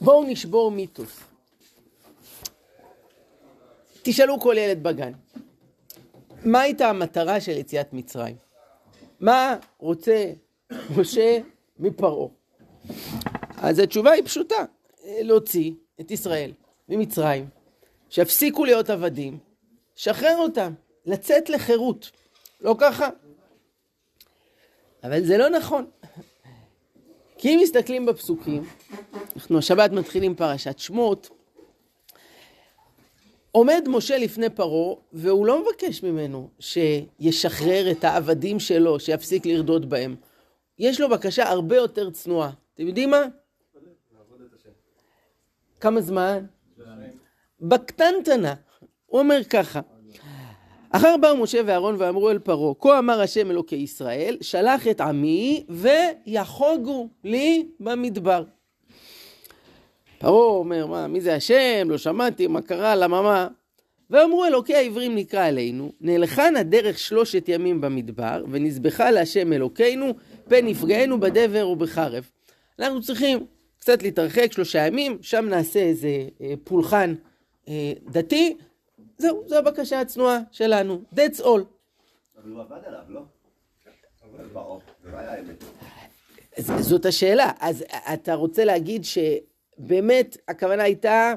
בואו נשבור מיתוס. תשאלו כל ילד בגן, מה הייתה המטרה של יציאת מצרים? מה רוצה משה מפרעה? אז התשובה היא פשוטה, להוציא את ישראל ממצרים, שיפסיקו להיות עבדים, שחרר אותם, לצאת לחירות. לא ככה. אבל זה לא נכון. כי אם מסתכלים בפסוקים, אנחנו השבת מתחילים פרשת שמות, עומד משה לפני פרעה, והוא לא מבקש ממנו שישחרר את העבדים שלו, שיפסיק לרדות בהם. יש לו בקשה הרבה יותר צנועה. אתם יודעים מה? כמה זמן? בקטנטנה. הוא אומר ככה, אחר באו משה ואהרון ואמרו אל פרעה, כה אמר השם אלוקי ישראל, שלח את עמי ויחוגו לי במדבר. פרעה אומר, מה, מי זה השם? לא שמעתי, מה קרה? למה מה? ואמרו אלוקי העברים נקרא אלינו, נלכה נא דרך שלושת ימים במדבר, ונזבחה להשם אלוקינו, פן נפגענו בדבר ובחרב. אנחנו צריכים קצת להתרחק שלושה ימים, שם נעשה איזה אה, פולחן אה, דתי, זהו, זו הבקשה הצנועה שלנו. That's all. אבל הוא עבד עליו, לא? לא. זאת השאלה. אז אתה רוצה להגיד שבאמת הכוונה הייתה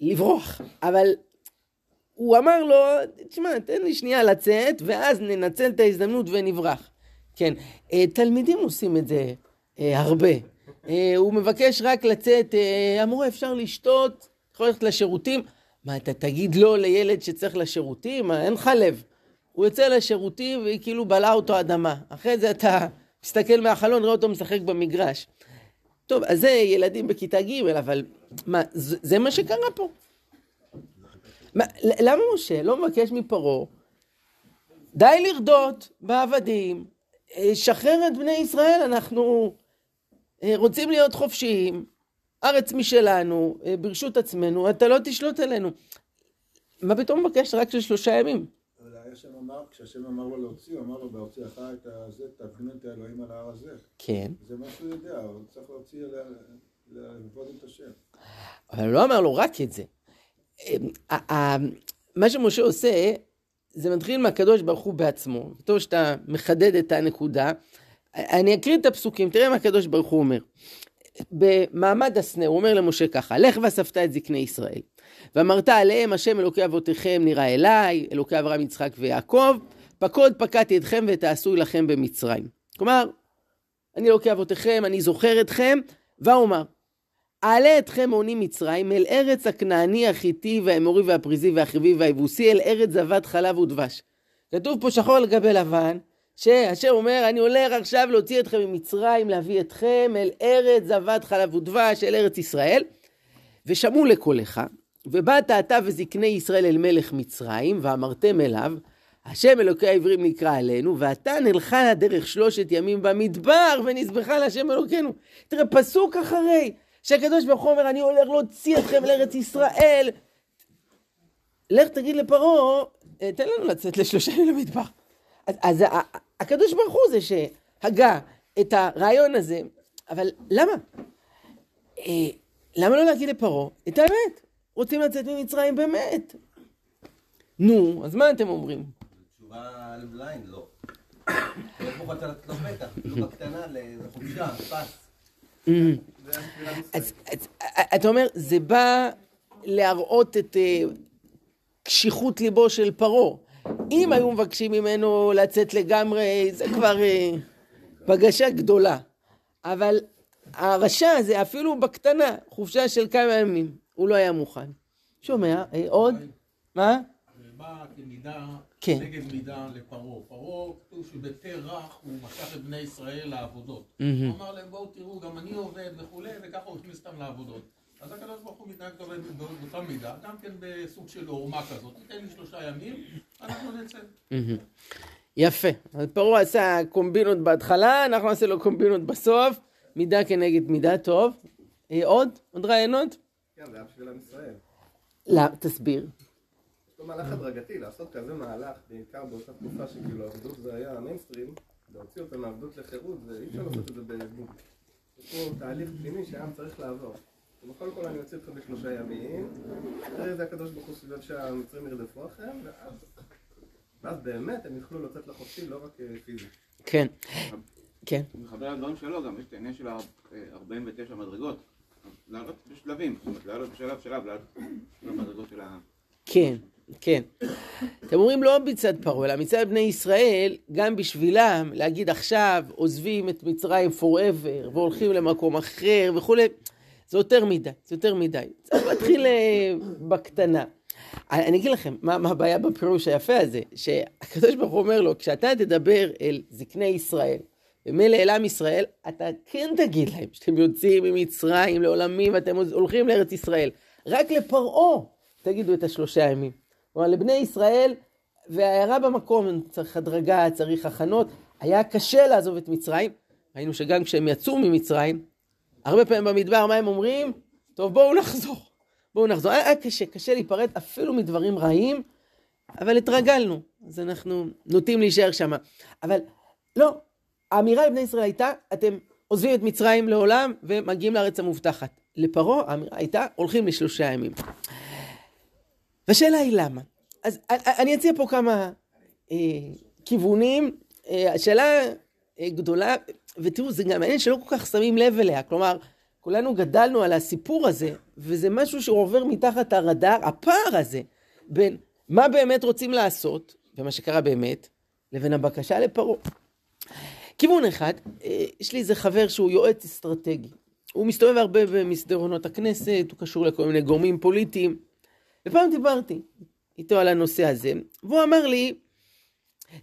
לברוח, אבל הוא אמר לו, תשמע, תן לי שנייה לצאת, ואז ננצל את ההזדמנות ונברח. כן, אה, תלמידים עושים את זה אה, הרבה. אה, הוא מבקש רק לצאת, המורה אפשר לשתות, יכול ללכת לשירותים. מה, אתה תגיד לא לילד שצריך לשירותים? מה, אין לך לב. הוא יוצא לשירותים והיא כאילו בלעה אותו אדמה. אחרי זה אתה מסתכל מהחלון, רואה אותו משחק במגרש. טוב, אז זה ילדים בכיתה ג', אבל מה, זה, זה מה שקרה פה. מה, למה משה לא מבקש מפרעה, די לרדות בעבדים, אה, שחרר את בני ישראל, אנחנו אה, רוצים להיות חופשיים, ארץ משלנו, אה, ברשות עצמנו, אתה לא תשלוט עלינו. מה פתאום מבקש רק של שלושה ימים? השם אמר, כשהשם אמר לו להוציא, הוא אמר לו בהוציאך את הזה, תפגין את האלוהים על ההר הזה. כן. זה מה שהוא יודע, הוא צריך להוציא, לעבוד את השם. אבל הוא לא אמר לו רק את זה. מה שמשה עושה, זה מתחיל מהקדוש ברוך הוא בעצמו. טוב שאתה מחדד את הנקודה. אני אקריא את הפסוקים, תראה מה הקדוש ברוך הוא אומר. במעמד הסנה, הוא אומר למשה ככה, לך ואספת את זקני ישראל. ואמרת עליהם, השם אלוקי אבותיכם נראה אליי, אלוקי אברהם, יצחק ויעקב, פקוד פקדתי אתכם ותעשו לכם במצרים. כלומר, אני אלוקי אבותיכם, אני זוכר אתכם, ואומר, אעלה אתכם מעונים מצרים אל ארץ הכנעני, החיטי והאמורי והפריזי והחיבי והיבוסי, אל ארץ זבת חלב ודבש. כתוב פה שחור על גבי לבן, שהשם אומר, אני הולך עכשיו להוציא אתכם ממצרים, להביא אתכם אל ארץ זבת חלב ודבש, אל ארץ ישראל. ושמעו לקולך, ובאת אתה וזקני ישראל אל מלך מצרים, ואמרתם אליו, השם אלוקי העברים נקרא עלינו, ואתה נלכה לדרך שלושת ימים במדבר, ונזבחה להשם אלוקינו. תראה, פסוק אחרי, שהקדוש ברוך הוא אומר, אני הולך להוציא אתכם לארץ ישראל. לך תגיד לפרעה, אה, תן לנו לצאת לשלושה ימים למדבר. אז, אז הקדוש ברוך הוא זה שהגה את הרעיון הזה, אבל למה? אה, למה לא להגיד לפרעה את האמת? רוצים לצאת ממצרים באמת. נו, אז מה אתם אומרים? תשובה לא. לחופשה, פס. אז אתה אומר, זה בא להראות את אה, קשיחות ליבו של פרעה. אם היו מבקשים ממנו לצאת לגמרי, זה כבר אה, בגשה גדולה. אבל הרשע הזה, אפילו בקטנה, חופשה של כמה ימים, הוא לא היה מוכן. שומע, אה, עוד? מה? בא כמידה, כן. נגד מידה לפרעה. פרעה, כתוב שבתרח הוא משך את בני ישראל לעבודות. הוא אמר להם, בואו תראו, גם אני עובד וכולי, וככה הוא הכניס אותם לעבודות. אז הקדוש ברוך הוא מתנהג טוב באותה מידה, גם כן בסוג של עורמה כזאת. תיתן לי שלושה ימים, אנחנו נצא. יפה. אז פרעה עשה קומבינות בהתחלה, אנחנו נעשה לו קומבינות בסוף. מידה כנגד מידה, טוב. אה, עוד? עוד רעיונות? כן, זה היה בשביל עם ישראל. לא, תסביר. יש פה מהלך הדרגתי, לעשות כזה מהלך, בעיקר באותה תקופה שכאילו עבדות זה היה המיינסטרים, להוציא אותם מעבדות לחירות, ואי אפשר לעשות את זה בגבול. יש פה תהליך פנימי שהעם צריך לעבור. קודם כל אני אוציא אתכם בשלושה ימים, אחרי זה הקדוש ברוך הוא סיבב שהמצרים ירדפו אחריהם, ואז, ואז באמת הם יוכלו לצאת לחופשי לא רק אה, פיזית. כן, כן. מחבר לדברים שלו גם, יש את העניין של ה-49 מדרגות. לעלות בשלבים, זאת אומרת, לעלות בשלב שלב, לעלות במדרגות של ה... כן, כן. אתם אומרים לא מצד פרעה, אלא מצד בני ישראל, גם בשבילם, להגיד עכשיו עוזבים את מצרים forever, והולכים למקום אחר וכולי, זה יותר מדי, זה יותר מדי. צריך להתחיל אה, בקטנה. אני אגיד לכם, מה, מה הבעיה בפירוש היפה הזה? שהקדוש ברוך הוא אומר לו, כשאתה תדבר אל זקני ישראל, ומילא אל עם ישראל, אתה כן תגיד להם שאתם יוצאים ממצרים לעולמים ואתם הולכים לארץ ישראל. רק לפרעה תגידו את השלושה ימים. כלומר, לבני ישראל, והעיירה במקום, צריך הדרגה, צריך הכנות. היה קשה לעזוב את מצרים. ראינו שגם כשהם יצאו ממצרים, הרבה פעמים במדבר, מה הם אומרים? טוב, בואו נחזור. בואו נחזור. היה קשה, קשה להיפרד אפילו מדברים רעים, אבל התרגלנו. אז אנחנו נוטים להישאר שם. אבל לא, האמירה לבני ישראל הייתה, אתם עוזבים את מצרים לעולם ומגיעים לארץ המובטחת. לפרעה האמירה הייתה, הולכים לשלושה ימים. והשאלה היא למה. אז אני אציע פה כמה אה, כיוונים. אה, השאלה גדולה, ותראו, זה גם מעניין שלא כל כך שמים לב אליה. כלומר, כולנו גדלנו על הסיפור הזה, וזה משהו שעובר מתחת הרדאר, הפער הזה, בין מה באמת רוצים לעשות, ומה שקרה באמת, לבין הבקשה לפרעה. כיוון אחד, אה, יש לי איזה חבר שהוא יועץ אסטרטגי. הוא מסתובב הרבה במסדרונות הכנסת, הוא קשור לכל מיני גורמים פוליטיים. ופעם דיברתי איתו על הנושא הזה, והוא אמר לי,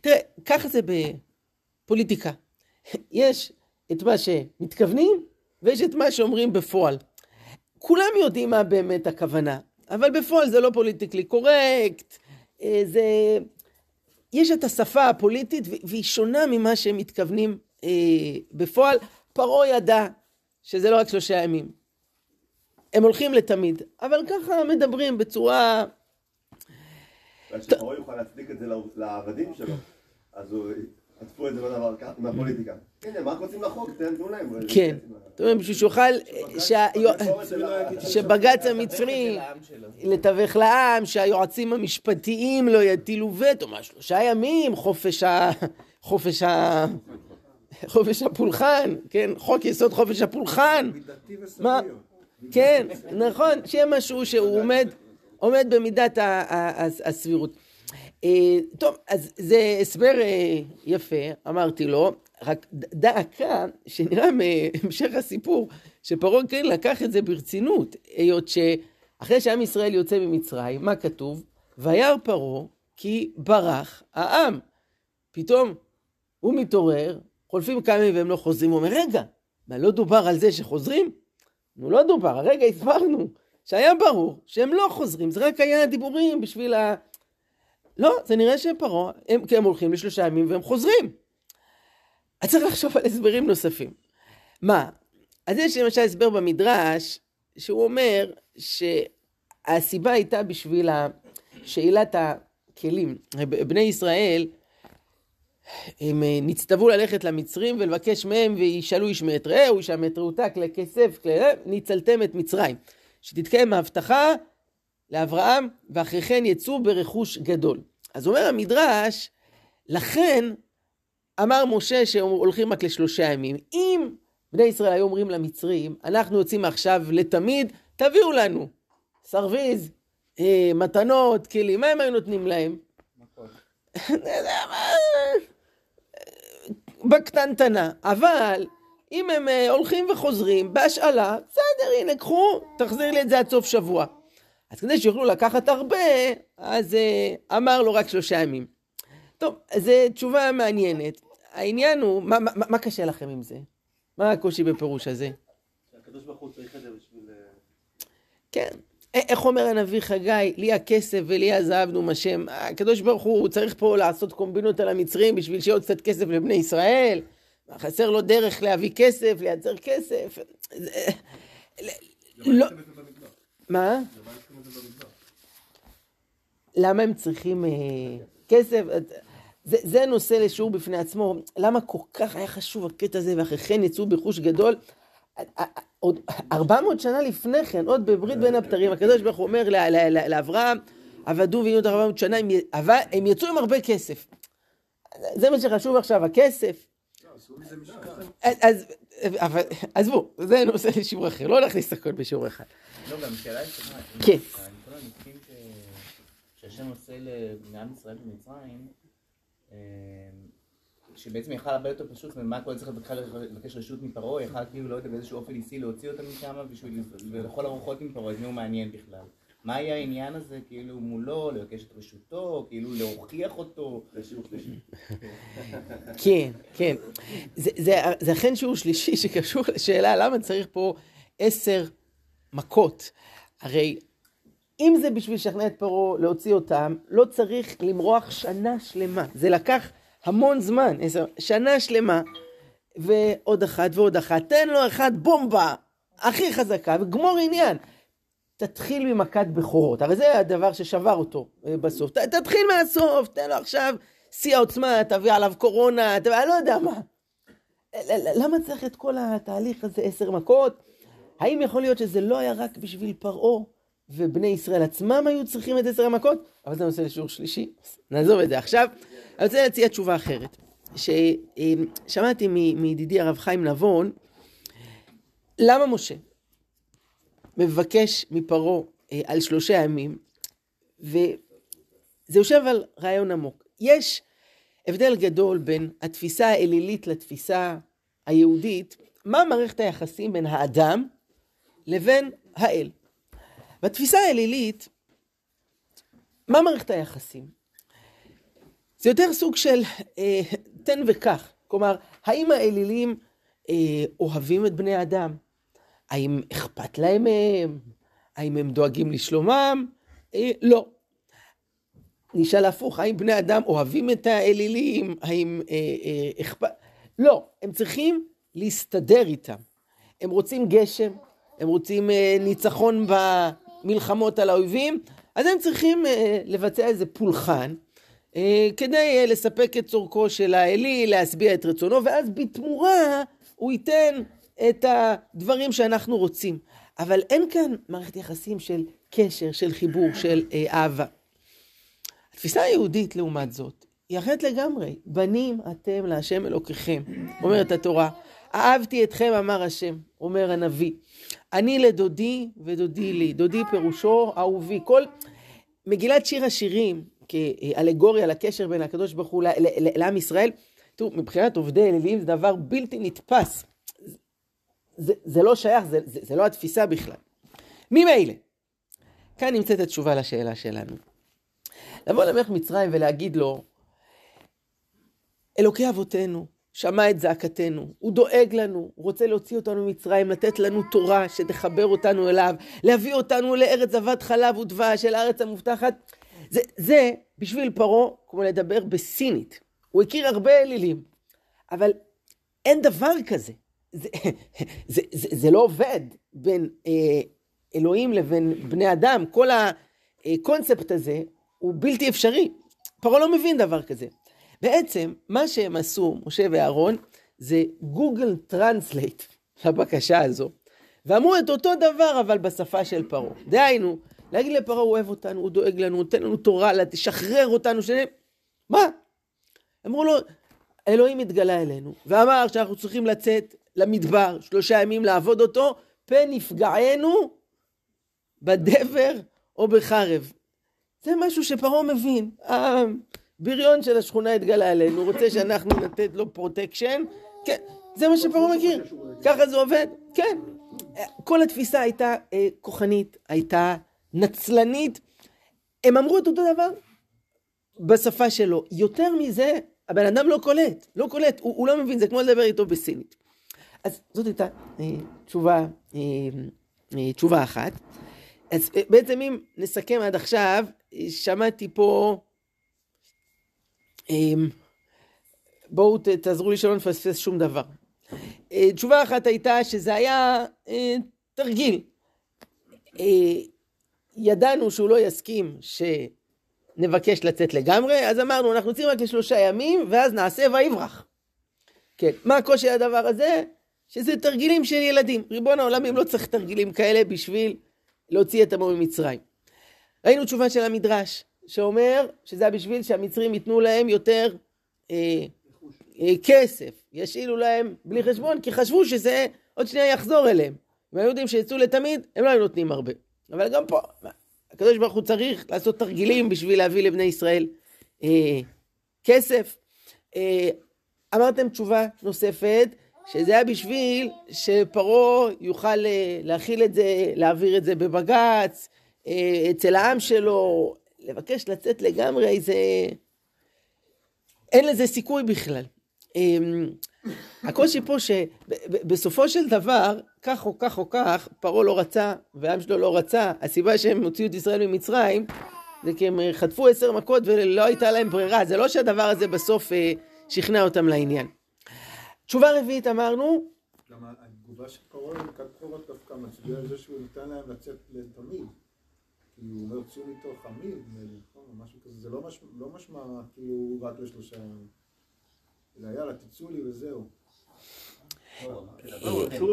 תראה, ככה זה בפוליטיקה. יש את מה שמתכוונים, ויש את מה שאומרים בפועל. כולם יודעים מה באמת הכוונה, אבל בפועל זה לא פוליטיקלי קורקט, אה, זה יש את השפה הפוליטית והיא שונה ממה שהם מתכוונים אה, בפועל. פרעה ידע שזה לא רק שלושה ימים. הם הולכים לתמיד, אבל ככה מדברים בצורה... שפרעה יוכל להצדיק את זה לעבדים שלו, אז הוא... עטפו את זה בדבר ככה, מהפוליטיקה. הנה, מה רוצים לחוק? תנו להם. כן. זאת אומרת, בשביל שיוכל, שבג"ץ המצרי לתווך לעם, שהיועצים המשפטיים לא יטילו וטו, מה שלושה ימים, חופש ה... חופש ה... חופש הפולחן, כן, חוק יסוד חופש הפולחן. מה? כן, נכון, שיהיה משהו שהוא עומד, עומד במידת הסבירות. אה, טוב, אז זה הסבר אה, יפה, אמרתי לו, רק דע כאן, שנראה מהמשך הסיפור, שפרעה כן לקח את זה ברצינות, היות שאחרי שעם ישראל יוצא ממצרים, מה כתוב? וירא פרעה כי ברח העם. פתאום הוא מתעורר, חולפים כמה והם לא חוזרים, הוא אומר, רגע, מה לא דובר על זה שחוזרים? נו, לא דובר, הרגע הסברנו שהיה ברור שהם לא חוזרים, זה רק היה דיבורים בשביל ה... לא, זה נראה שפרעה, הם, כי הם הולכים לשלושה ימים והם חוזרים. אז צריך לחשוב על הסברים נוספים. מה? אז יש למשל הסבר במדרש, שהוא אומר שהסיבה הייתה בשביל שאלת הכלים. בני ישראל, הם אה, נצטוו ללכת למצרים ולבקש מהם וישאלו איש מאת רעהו, איש מאת רעותה, כלי כסף, כלי... ניצלתם את מצרים. שתתקיים ההבטחה לאברהם, ואחרי כן יצאו ברכוש גדול. אז אומר המדרש, לכן אמר משה שהולכים רק לשלושה ימים. אם בני ישראל היו אומרים למצרים, אנחנו יוצאים עכשיו לתמיד, תביאו לנו סרוויז, אה, מתנות, כלים, מה הם היו נותנים להם? בקטנטנה. אבל אם הם אה, הולכים וחוזרים בהשאלה, בסדר, הנה, קחו, תחזיר לי את זה עד סוף שבוע. אז כדי שיוכלו לקחת הרבה, אז אה, אמר לו רק שלושה ימים. טוב, זו תשובה מעניינת. העניין הוא, מה, מה, מה קשה לכם עם זה? מה הקושי בפירוש הזה? שהקדוש ברוך הוא צריך את זה בשביל... אה, כן. איך אומר הנביא חגי, לי הכסף ולי הזהב נום השם. הקדוש ברוך הוא צריך פה לעשות קומבינות על המצרים בשביל שיהיה עוד קצת כסף לבני ישראל. חסר לו דרך להביא כסף, לייצר כסף. לא... מה? למה הם צריכים אה, כסף? זה, זה נושא לשיעור בפני עצמו. למה כל כך היה חשוב הקטע הזה, ואחרי כן יצאו בחוש גדול? עוד 400 שנה לפני כן, עוד בברית בין הבתרים, הקדוש ברוך הוא אומר לאברהם, עבדו והנה עוד 400 שנה, הם, הם יצאו עם הרבה כסף. זה מה שחשוב עכשיו, הכסף. אז, אבל, עזבו, זה נושא לשיעור אחר, לא נכניס את הכל בשיעור אחד. לא, גם שאלה סליחה, כן. כל המקרים שהשם עושה לעם ישראל במצרים, אה, שבעצם יכל הרבה יותר פשוט, ומה הכל צריך לבקש רשות מפרעה, יכל כאילו, לא יודע, באיזשהו אופן ניסי להוציא אותם משם, ולכל הרוחות עם פרעה, את מי הוא מעניין בכלל. מה היה העניין הזה, כאילו, מולו, לבקש את רשותו, כאילו, להוכיח אותו? כן, כן. זה, זה, זה אכן שיעור שלישי שקשור לשאלה למה צריך פה עשר מכות. הרי אם זה בשביל לשכנע את פרעה להוציא אותם, לא צריך למרוח שנה שלמה. זה לקח המון זמן, עשר, שנה שלמה, ועוד אחת ועוד אחת. תן לו אחת בומבה הכי חזקה, וגמור עניין. תתחיל ממכת בכורות, הרי זה הדבר ששבר אותו אה, בסוף. ת, תתחיל מהסוף, תן לו עכשיו שיא העוצמה, תביא עליו קורונה, תביא, אני לא יודע מה. למה צריך את כל התהליך הזה עשר מכות? האם יכול להיות שזה לא היה רק בשביל פרעה ובני ישראל עצמם היו צריכים את עשר המכות? אבל זה נושא לשיעור שלישי, נעזוב את זה. עכשיו, אני רוצה להציע תשובה אחרת, ששמעתי מ- מידידי הרב חיים נבון, למה משה מבקש מפרעה אה, על שלושה ימים, וזה יושב על רעיון עמוק. יש הבדל גדול בין התפיסה האלילית לתפיסה היהודית, מה מערכת היחסים בין האדם לבין האל. בתפיסה האלילית, מה מערכת היחסים? זה יותר סוג של אה, תן וקח. כלומר, האם האלילים אה, אוהבים את בני האדם? האם אכפת להם מהם? האם הם דואגים לשלומם? אה, לא. נשאל הפוך, האם בני אדם אוהבים את האלילים? האם אה, אה, אכפת... לא, הם צריכים להסתדר איתם. הם רוצים גשם, הם רוצים אה, ניצחון במלחמות על האויבים, אז הם צריכים אה, לבצע איזה פולחן אה, כדי אה, לספק את צורכו של האליל, להשביע את רצונו, ואז בתמורה הוא ייתן את הדברים שאנחנו רוצים. אבל אין כאן מערכת יחסים של קשר, של חיבור, של אה, אהבה. התפיסה היהודית, לעומת זאת, היא אחרת לגמרי. בנים אתם להשם אלוקיכם, אומרת התורה. אהבתי אתכם, אמר השם, אומר הנביא. אני לדודי ודודי לי. דודי פירושו אהובי. כל מגילת שיר השירים, כאלגוריה לקשר בין הקדוש ברוך הוא לעם ישראל, תראו, מבחינת עובדי אלילים זה דבר בלתי נתפס. זה, זה לא שייך, זה, זה, זה לא התפיסה בכלל. ממילא, כאן נמצאת התשובה לשאלה שלנו. לבוא למלך מצרים ולהגיד לו, אלוקי אבותינו, שמע את זעקתנו, הוא דואג לנו, הוא רוצה להוציא אותנו ממצרים, לתת לנו תורה שתחבר אותנו אליו, להביא אותנו לארץ זבת חלב ודבש, אל הארץ המובטחת. זה, זה בשביל פרעה כמו לדבר בסינית. הוא הכיר הרבה אלילים, אבל אין דבר כזה. זה, זה, זה, זה לא עובד בין אה, אלוהים לבין בני אדם. כל הקונספט הזה הוא בלתי אפשרי. פרעה לא מבין דבר כזה. בעצם, מה שהם עשו, משה ואהרון, זה גוגל טרנסלייט לבקשה הזו, ואמרו את אותו דבר, אבל בשפה של פרעה. דהיינו, להגיד לפרעה, הוא אוהב אותנו, הוא דואג לנו, הוא נותן לנו תורה, תשחרר אותנו, ש... מה? אמרו לו, אלוהים התגלה אלינו, ואמר שאנחנו צריכים לצאת למדבר שלושה ימים לעבוד אותו, פן יפגענו בדבר או בחרב. זה משהו שפרעה מבין. הבריון של השכונה התגלה אלינו, הוא רוצה שאנחנו ניתן לו protection. כן, זה מה שפרעה מכיר. ככה זה עובד, כן. כל התפיסה הייתה אה, כוחנית, הייתה נצלנית. הם אמרו את אותו דבר בשפה שלו. יותר מזה, הבן אדם לא קולט, לא קולט, הוא, הוא לא מבין, זה כמו לדבר איתו בסינית. אז זאת הייתה אה, תשובה, אה, אה, תשובה אחת. אז בעצם אם נסכם עד עכשיו, שמעתי פה, בואו תעזרו לי שלא נפספס שום דבר. תשובה אחת הייתה שזה היה תרגיל. ידענו שהוא לא יסכים שנבקש לצאת לגמרי, אז אמרנו אנחנו יוצאים רק לשלושה ימים ואז נעשה ויברח. כן, מה הקושי הדבר הזה? שזה תרגילים של ילדים. ריבון העולמים לא צריך תרגילים כאלה בשביל להוציא את עמו ממצרים. ראינו תשובה של המדרש, שאומר שזה היה בשביל שהמצרים ייתנו להם יותר אה, אה, כסף, ישאילו להם בלי חשבון, כי חשבו שזה עוד שנייה יחזור אליהם. אם היו יודעים שיצאו לתמיד, הם לא היו נותנים הרבה. אבל גם פה, הקדוש ברוך הוא צריך לעשות תרגילים בשביל להביא לבני ישראל אה, כסף. אה, אמרתם תשובה נוספת, שזה היה בשביל שפרעה יוכל אה, להכיל את זה, להעביר את זה בבג"ץ, אה, אצל העם שלו, לבקש לצאת לגמרי, זה... אין לזה סיכוי בכלל. אמ, הקושי פה שבסופו של דבר, כך או כך או כך, פרעה לא רצה והעם שלו לא רצה. הסיבה שהם הוציאו את ישראל ממצרים זה כי הם חטפו עשר מכות ולא הייתה להם ברירה. זה לא שהדבר הזה בסוף אה, שכנע אותם לעניין. תשובה רביעית אמרנו, גם התגובה של פרעה לקראת בחירות דווקא מצביעה על זה שהוא ניתן להם לצאת לתמיד. כי הוא אומר צאו מתוך עמי, נכון? או משהו כזה, זה לא משמע, לא משמע כאילו רק לשלושה ימים. אלא יאללה, תצאו לי וזהו.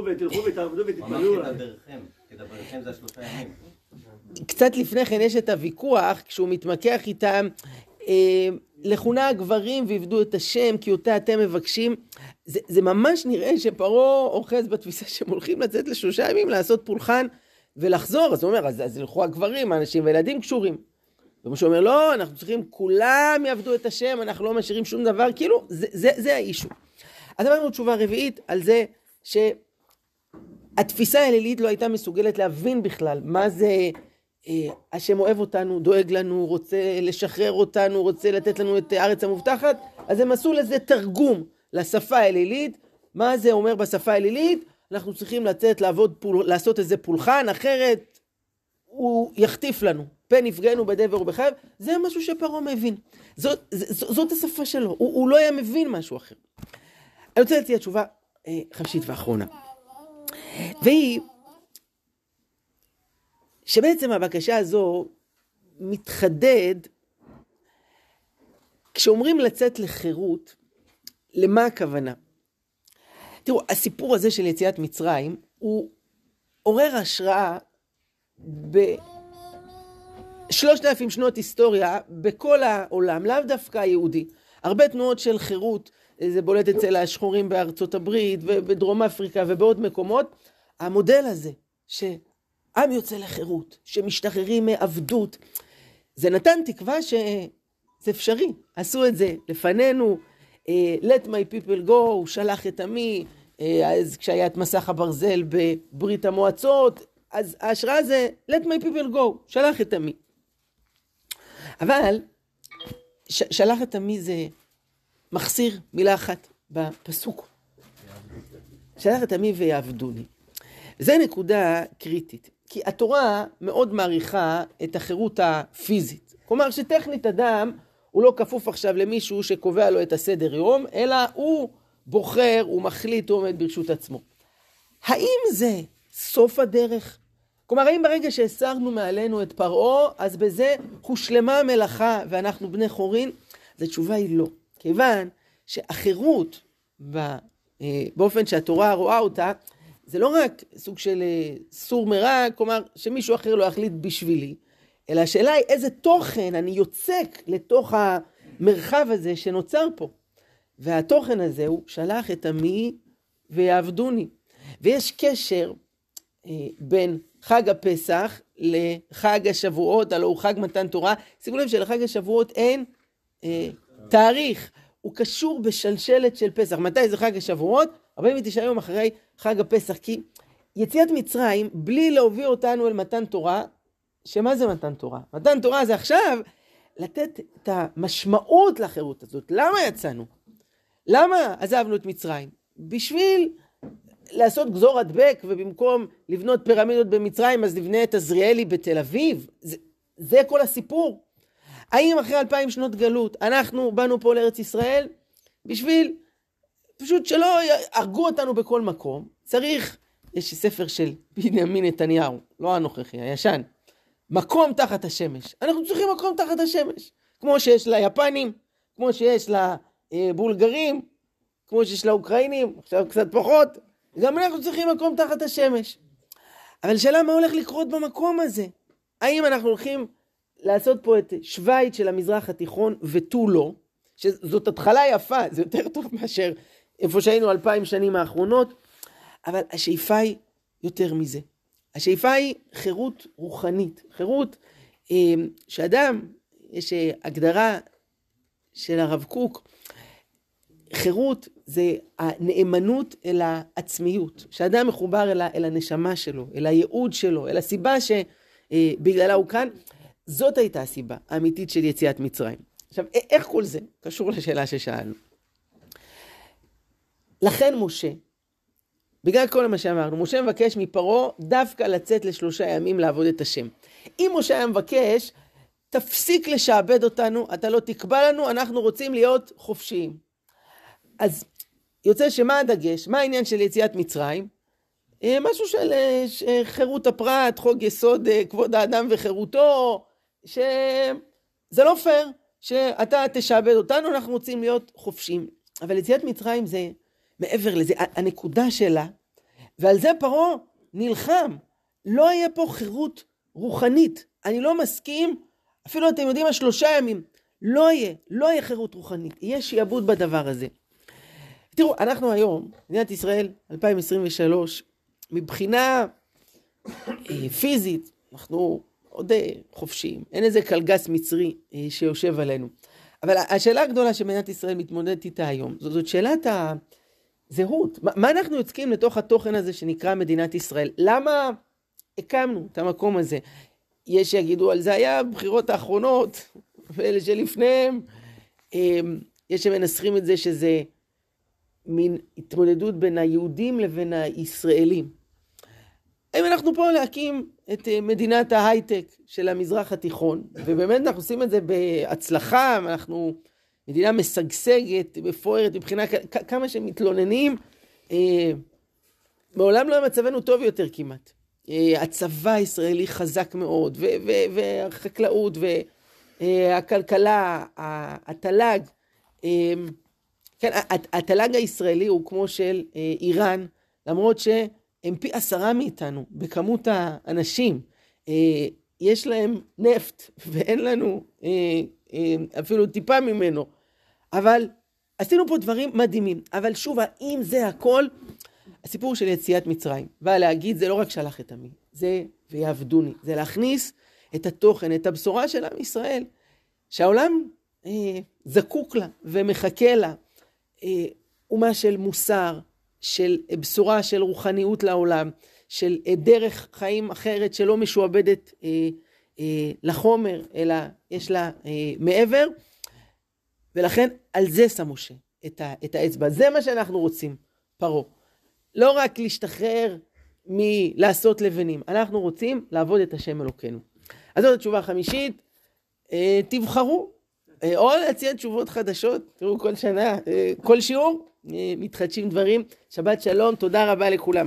ותלכו ותעבדו ותתפלאו זה השלושה ימים. קצת לפני כן יש את הוויכוח, כשהוא מתמקח איתם, אה, לכו נא הגברים ועבדו את השם, כי אותה אתם מבקשים. זה, זה ממש נראה שפרעה אוחז בתפיסה שהם הולכים לצאת לשלושה ימים לעשות פולחן ולחזור. אז הוא אומר, אז, אז ילכו הגברים, האנשים והילדים קשורים. ומשה אומר, לא, אנחנו צריכים, כולם יעבדו את השם, אנחנו לא משאירים שום דבר, כאילו, זה, זה, זה האישו. אז אמרנו תשובה רביעית על זה שהתפיסה האלילית לא הייתה מסוגלת להבין בכלל מה זה השם אוהב אותנו, דואג לנו, רוצה לשחרר אותנו, רוצה לתת לנו את הארץ המובטחת, אז הם עשו לזה תרגום לשפה האלילית. מה זה אומר בשפה האלילית? אנחנו צריכים לצאת לעבוד, פול, לעשות איזה פולחן, אחרת הוא יחטיף לנו. פן יפגענו בדבר ובחייו, זה משהו שפרעה מבין. זאת, זאת, זאת השפה שלו, הוא, הוא לא היה מבין משהו אחר. אני רוצה להציע תשובה אה, חמישית ואחרונה. והיא שבעצם הבקשה הזו מתחדד כשאומרים לצאת לחירות, למה הכוונה? תראו, הסיפור הזה של יציאת מצרים הוא עורר השראה בשלושת אלפים שנות היסטוריה בכל העולם, לאו דווקא היהודי. הרבה תנועות של חירות, זה בולט אצל השחורים בארצות הברית ובדרום אפריקה ובעוד מקומות. המודל הזה, שעם יוצא לחירות, שמשתחררים מעבדות, זה נתן תקווה שזה אפשרי. עשו את זה לפנינו, אה, let my people go, הוא שלח את עמי, אה, אז כשהיה את מסך הברזל בברית המועצות, אז ההשראה זה let my people go, שלח את עמי. אבל ש- שלח את עמי זה מחסיר מילה אחת בפסוק. שלח את עמי ויעבדוני. זו נקודה קריטית, כי התורה מאוד מעריכה את החירות הפיזית. כלומר שטכנית אדם הוא לא כפוף עכשיו למישהו שקובע לו את הסדר יום, אלא הוא בוחר, הוא מחליט, הוא עומד ברשות עצמו. האם זה סוף הדרך? כלומר, האם ברגע שהסרנו מעלינו את פרעה, אז בזה הושלמה המלאכה ואנחנו בני חורין? אז התשובה היא לא. כיוון שהחירות באופן שהתורה רואה אותה, זה לא רק סוג של אה, סור מרע, כלומר שמישהו אחר לא יחליט בשבילי, אלא השאלה היא איזה תוכן אני יוצק לתוך המרחב הזה שנוצר פה. והתוכן הזה הוא שלח את עמי ויעבדוני. ויש קשר אה, בין חג הפסח לחג השבועות, הלוא הוא חג מתן תורה. שימו לב שלחג השבועות אין אה, תאריך, הוא קשור בשלשלת של פסח. מתי זה חג השבועות? 49 יום אחרי חג הפסח. כי יציאת מצרים, בלי להוביל אותנו אל מתן תורה, שמה זה מתן תורה? מתן תורה זה עכשיו לתת את המשמעות לחירות הזאת. למה יצאנו? למה עזבנו את מצרים? בשביל לעשות גזור הדבק, ובמקום לבנות פירמידות במצרים, אז נבנה את עזריאלי בתל אביב? זה, זה כל הסיפור. האם אחרי אלפיים שנות גלות אנחנו באנו פה לארץ ישראל בשביל פשוט שלא יהרגו אותנו בכל מקום? צריך, יש ספר של בנימין נתניהו, לא הנוכחי, הישן, מקום תחת השמש. אנחנו צריכים מקום תחת השמש, כמו שיש ליפנים, כמו שיש לבולגרים, כמו שיש לאוקראינים, עכשיו קצת פחות, גם אנחנו צריכים מקום תחת השמש. אבל השאלה מה הולך לקרות במקום הזה? האם אנחנו הולכים לעשות פה את שווייץ של המזרח התיכון ותו לא, שזאת התחלה יפה, זה יותר טוב מאשר איפה שהיינו אלפיים שנים האחרונות, אבל השאיפה היא יותר מזה. השאיפה היא חירות רוחנית, חירות אה, שאדם, יש אה, הגדרה של הרב קוק, חירות זה הנאמנות אל העצמיות, שאדם מחובר אל, אל הנשמה שלו, אל הייעוד שלו, אל הסיבה שבגללה הוא כאן, זאת הייתה הסיבה האמיתית של יציאת מצרים. עכשיו, איך כל זה קשור לשאלה ששאלנו? לכן משה, בגלל כל מה שאמרנו, משה מבקש מפרעה דווקא לצאת לשלושה ימים לעבוד את השם. אם משה היה מבקש, תפסיק לשעבד אותנו, אתה לא תקבע לנו, אנחנו רוצים להיות חופשיים. אז יוצא שמה הדגש? מה העניין של יציאת מצרים? אה, משהו של אה, חירות הפרט, חוק יסוד אה, כבוד האדם וחירותו, שזה לא פייר שאתה תשעבד אותנו, אנחנו רוצים להיות חופשיים. אבל יציאת מצרים זה מעבר לזה, הנקודה שלה, ועל זה פרעה נלחם. לא יהיה פה חירות רוחנית. אני לא מסכים, אפילו אתם יודעים, השלושה ימים, לא יהיה, לא יהיה חירות רוחנית, יהיה שיעבוד בדבר הזה. תראו, אנחנו היום, מדינת ישראל, 2023, מבחינה אה, פיזית, אנחנו עוד אה, חופשיים. אין איזה קלגס מצרי אה, שיושב עלינו. אבל השאלה הגדולה שמדינת ישראל מתמודדת איתה היום, זאת, זאת שאלת הזהות. מה, מה אנחנו יוצקים לתוך התוכן הזה שנקרא מדינת ישראל? למה הקמנו את המקום הזה? יש שיגידו על זה היה בבחירות האחרונות, ואלה שלפניהם, יש שמנסחים את זה שזה מין התמודדות בין היהודים לבין הישראלים. האם אנחנו פה להקים את אה, מדינת ההייטק של המזרח התיכון, ובאמת אנחנו עושים את זה בהצלחה, אנחנו מדינה משגשגת, מפוארת מבחינה, כמה שמתלוננים, אה, מעולם לא היה מצבנו טוב יותר כמעט. אה, הצבא הישראלי חזק מאוד, והחקלאות, והכלכלה, התל"ג, כן, התל"ג הישראלי הוא כמו של איראן, למרות ש... הם פי עשרה מאיתנו בכמות האנשים. אה, יש להם נפט ואין לנו אה, אה, אפילו טיפה ממנו. אבל עשינו פה דברים מדהימים. אבל שוב, האם זה הכל? הסיפור של יציאת מצרים. ולהגיד, זה לא רק שלח את עמי, זה ויעבדוני. זה להכניס את התוכן, את הבשורה של עם ישראל, שהעולם אה, זקוק לה ומחכה לה. אה, אומה של מוסר, של בשורה של רוחניות לעולם, של אה, דרך חיים אחרת שלא משועבדת אה, אה, לחומר, אלא יש לה אה, מעבר, ולכן על זה שם משה את, ה, את האצבע. זה מה שאנחנו רוצים, פרעה. לא רק להשתחרר מלעשות לבנים, אנחנו רוצים לעבוד את השם אלוקינו. אז זאת התשובה החמישית, אה, תבחרו, אה, או להציע תשובות חדשות, תראו כל שנה, אה, כל שיעור, אה, מתחדשים דברים. שבת שלום, תודה רבה לכולם.